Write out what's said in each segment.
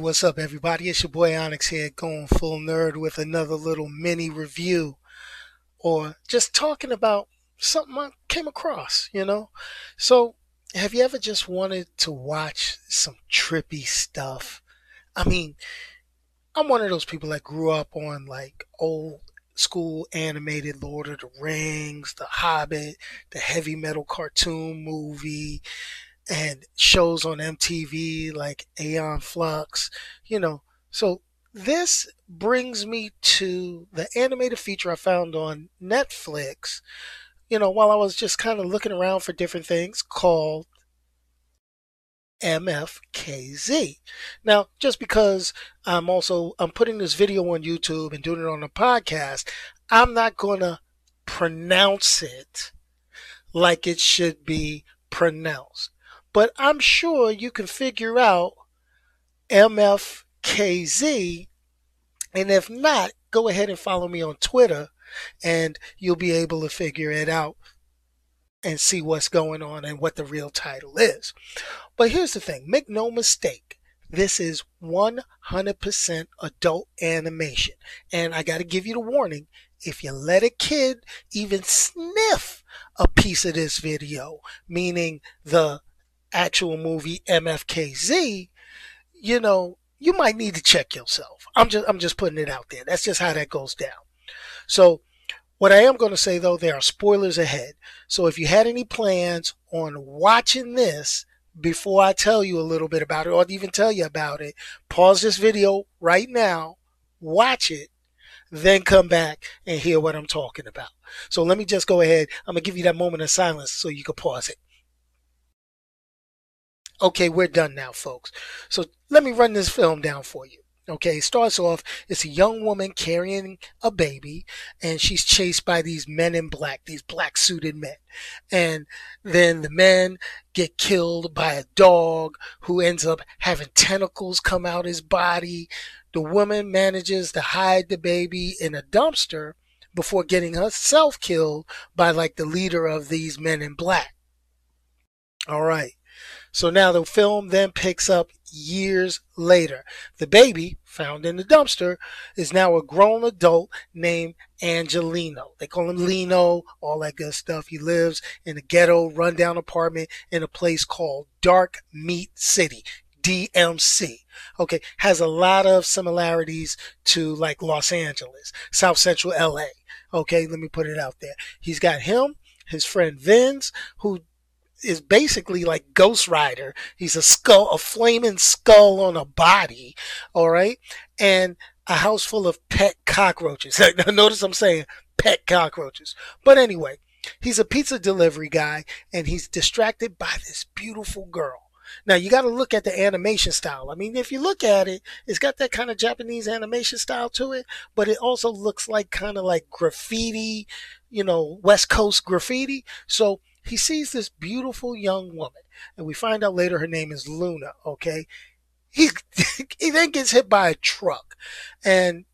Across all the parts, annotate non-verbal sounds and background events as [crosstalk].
what's up, everybody? It's your boy Onyx here, going full nerd with another little mini review or just talking about something I came across, you know? So, have you ever just wanted to watch some trippy stuff? I mean, I'm one of those people that grew up on like old school animated Lord of the Rings, The Hobbit, the heavy metal cartoon movie, and shows on MTV like Aeon Flux, you know. So this brings me to the animated feature I found on Netflix, you know, while I was just kind of looking around for different things called MFKZ. Now, just because I'm also I'm putting this video on YouTube and doing it on a podcast, I'm not going to pronounce it like it should be pronounced but I'm sure you can figure out MFKZ. And if not, go ahead and follow me on Twitter and you'll be able to figure it out and see what's going on and what the real title is. But here's the thing make no mistake. This is 100% adult animation. And I got to give you the warning if you let a kid even sniff a piece of this video, meaning the actual movie MFKZ, you know, you might need to check yourself. I'm just I'm just putting it out there. That's just how that goes down. So what I am going to say though, there are spoilers ahead. So if you had any plans on watching this before I tell you a little bit about it or even tell you about it, pause this video right now, watch it, then come back and hear what I'm talking about. So let me just go ahead. I'm going to give you that moment of silence so you can pause it. Okay, we're done now, folks. So let me run this film down for you. Okay, it starts off, it's a young woman carrying a baby, and she's chased by these men in black, these black suited men. And then the men get killed by a dog who ends up having tentacles come out his body. The woman manages to hide the baby in a dumpster before getting herself killed by like the leader of these men in black. All right. So now the film then picks up years later. The baby, found in the dumpster, is now a grown adult named Angelino. They call him Lino, all that good stuff. He lives in a ghetto, rundown apartment in a place called Dark Meat City. DMC. Okay, has a lot of similarities to like Los Angeles, South Central LA. Okay, let me put it out there. He's got him, his friend Vince, who is basically like Ghost Rider. He's a skull, a flaming skull on a body. All right. And a house full of pet cockroaches. [laughs] Notice I'm saying pet cockroaches. But anyway, he's a pizza delivery guy and he's distracted by this beautiful girl. Now you got to look at the animation style. I mean, if you look at it, it's got that kind of Japanese animation style to it, but it also looks like kind of like graffiti, you know, West Coast graffiti. So he sees this beautiful young woman, and we find out later her name is Luna, okay? He, [laughs] he then gets hit by a truck, and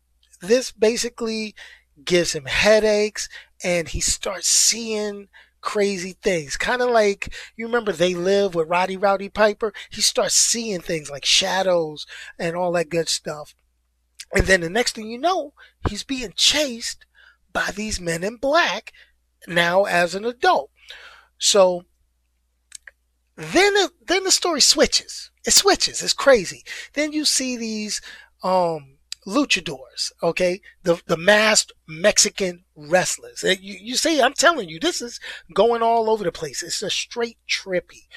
this basically gives him headaches, and he starts seeing crazy things. Kind of like you remember They Live with Roddy Rowdy Piper? He starts seeing things like shadows and all that good stuff. And then the next thing you know, he's being chased by these men in black now as an adult. So then it, then the story switches. It switches. It's crazy. Then you see these um, luchadors, okay? The the masked Mexican wrestlers. You, you see, I'm telling you, this is going all over the place. It's a straight trippy,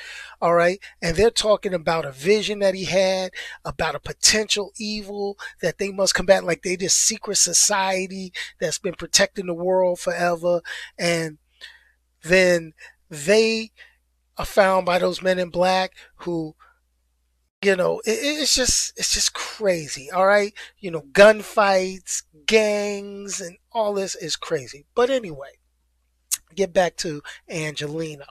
all right? And they're talking about a vision that he had, about a potential evil that they must combat, like they this secret society that's been protecting the world forever. And then they are found by those men in black who you know it, it's just it's just crazy all right? You know gunfights gangs and all this is crazy. But anyway get back to angelino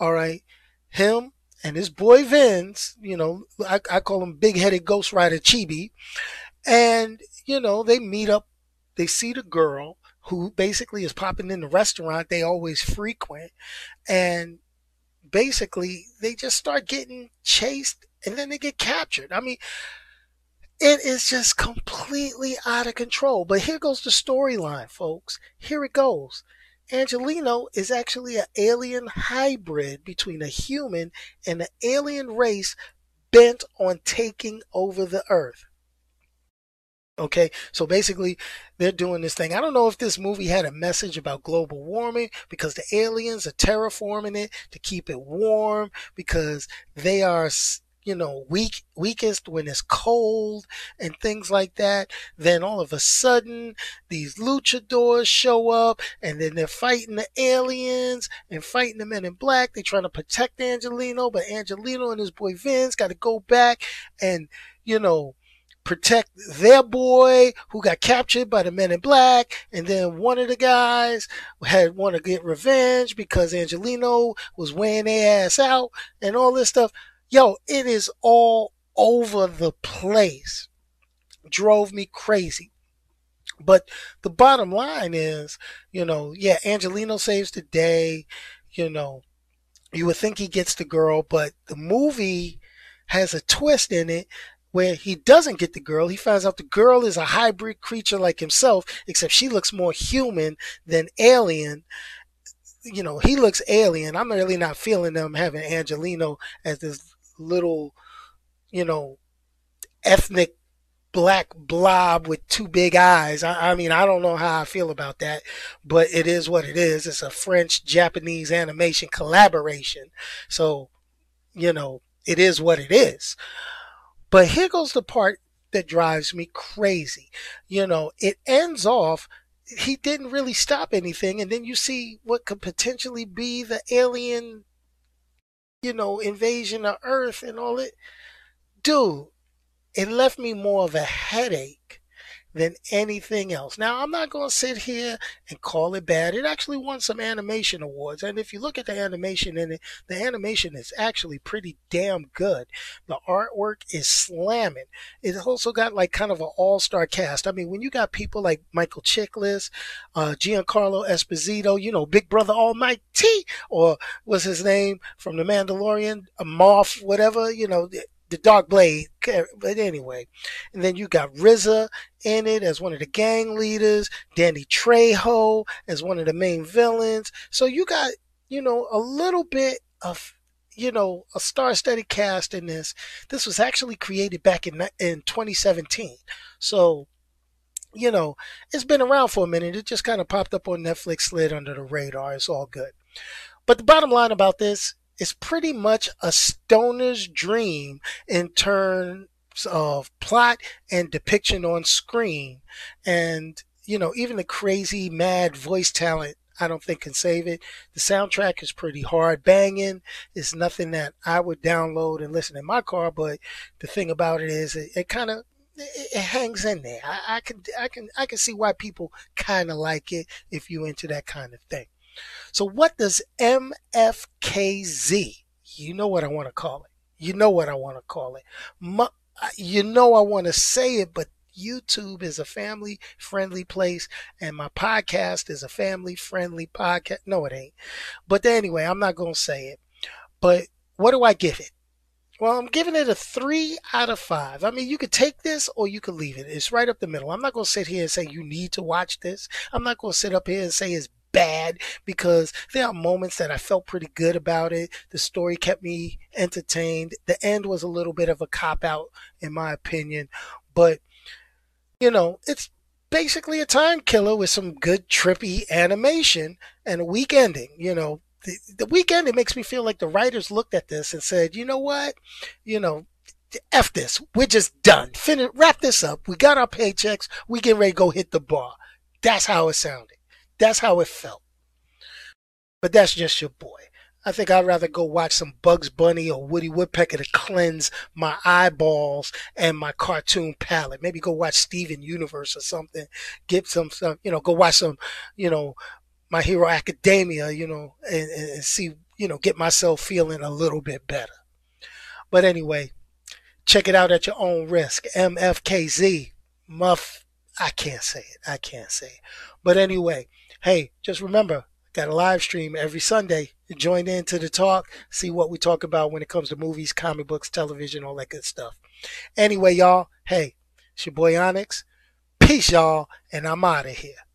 all right? Him and his boy vince you know i, I call him big-headed ghost rider chibi and you know they meet up they see the girl who basically is popping in the restaurant they always frequent and basically they just start getting chased and then they get captured. I mean, it is just completely out of control. But here goes the storyline, folks. Here it goes. Angelino is actually an alien hybrid between a human and an alien race bent on taking over the earth. Okay, so basically, they're doing this thing. I don't know if this movie had a message about global warming because the aliens are terraforming it to keep it warm because they are you know, weak, weakest when it's cold and things like that. Then all of a sudden, these luchadors show up and then they're fighting the aliens and fighting the men in black. They're trying to protect Angelino, but Angelino and his boy Vince got to go back and, you know, protect their boy who got captured by the men in black. And then one of the guys had want to get revenge because Angelino was weighing their ass out and all this stuff. Yo, it is all over the place. Drove me crazy. But the bottom line is, you know, yeah, Angelino saves the day. You know, you would think he gets the girl, but the movie has a twist in it where he doesn't get the girl. He finds out the girl is a hybrid creature like himself, except she looks more human than alien you know, he looks alien. I'm really not feeling them having Angelino as this little, you know, ethnic black blob with two big eyes. I, I, mean, I don't know how I feel about that, but it is what it is. It's a French Japanese animation collaboration. So, you know, it is what it is. But here goes the part that drives me crazy. You know, it ends off he didn't really stop anything and then you see what could potentially be the alien you know, invasion of Earth and all it. Dude, it left me more of a headache than anything else. Now, I'm not going to sit here and call it bad. It actually won some animation awards. And if you look at the animation in it, the animation is actually pretty damn good. The artwork is slamming. It also got like kind of an all star cast. I mean, when you got people like Michael Chiklis, uh, Giancarlo Esposito, you know, Big Brother Almighty, or was his name from The Mandalorian, Moff, whatever, you know, the Dark Blade. But anyway, and then you got RZA in it as one of the gang leaders, Danny Trejo as one of the main villains. So you got, you know, a little bit of you know, a star-studded cast in this. This was actually created back in in 2017. So, you know, it's been around for a minute. It just kind of popped up on Netflix, slid under the radar. It's all good. But the bottom line about this is pretty much a stoner's dream in terms of plot and depiction on screen. And, you know, even the crazy, mad voice talent, I don't think can save it. The soundtrack is pretty hard banging. It's nothing that I would download and listen in my car, but the thing about it is it, it kind of it, hangs in there. I, I can I can I can see why people kind of like it if you into that kind of thing. So what does MFKZ? You know what I want to call it. You know what I want to call it. you know I want to say it, but YouTube is a family friendly place and my podcast is a family friendly podcast. No, it ain't. But anyway, I'm not going to say it. But what do I give it? Well, I'm giving it a three out of five. I mean, you could take this or you could leave it. It's right up the middle. I'm not going to sit here and say you need to watch this. I'm not going to sit up here and say it's bad because there are moments that I felt pretty good about it. The story kept me entertained. The end was a little bit of a cop out, in my opinion, but you know, it's basically a time killer with some good trippy animation and a weak ending. You know, the, the weak ending makes me feel like the writers looked at this and said, you know what, you know, F this. We're just done. Finish, wrap this up. We got our paychecks. We get ready to go hit the bar. That's how it sounded. That's how it felt. But that's just your boy. I think I'd rather go watch some Bugs Bunny or Woody Woodpecker to cleanse my eyeballs and my cartoon palate. Maybe go watch Steven Universe or something. Get some, some you know, go watch some, you know, My Hero Academia, you know, and, and see, you know, get myself feeling a little bit better. But anyway, check it out at your own risk. MFKZ, Muff. I can't say it. I can't say it. But anyway, hey, just remember, got a live stream every Sunday. Join in to the talk, see what we talk about when it comes to movies, comic books, television, all that good stuff. Anyway, y'all, hey, It's your boy Onyx. Peace, y'all, and I'm out of here.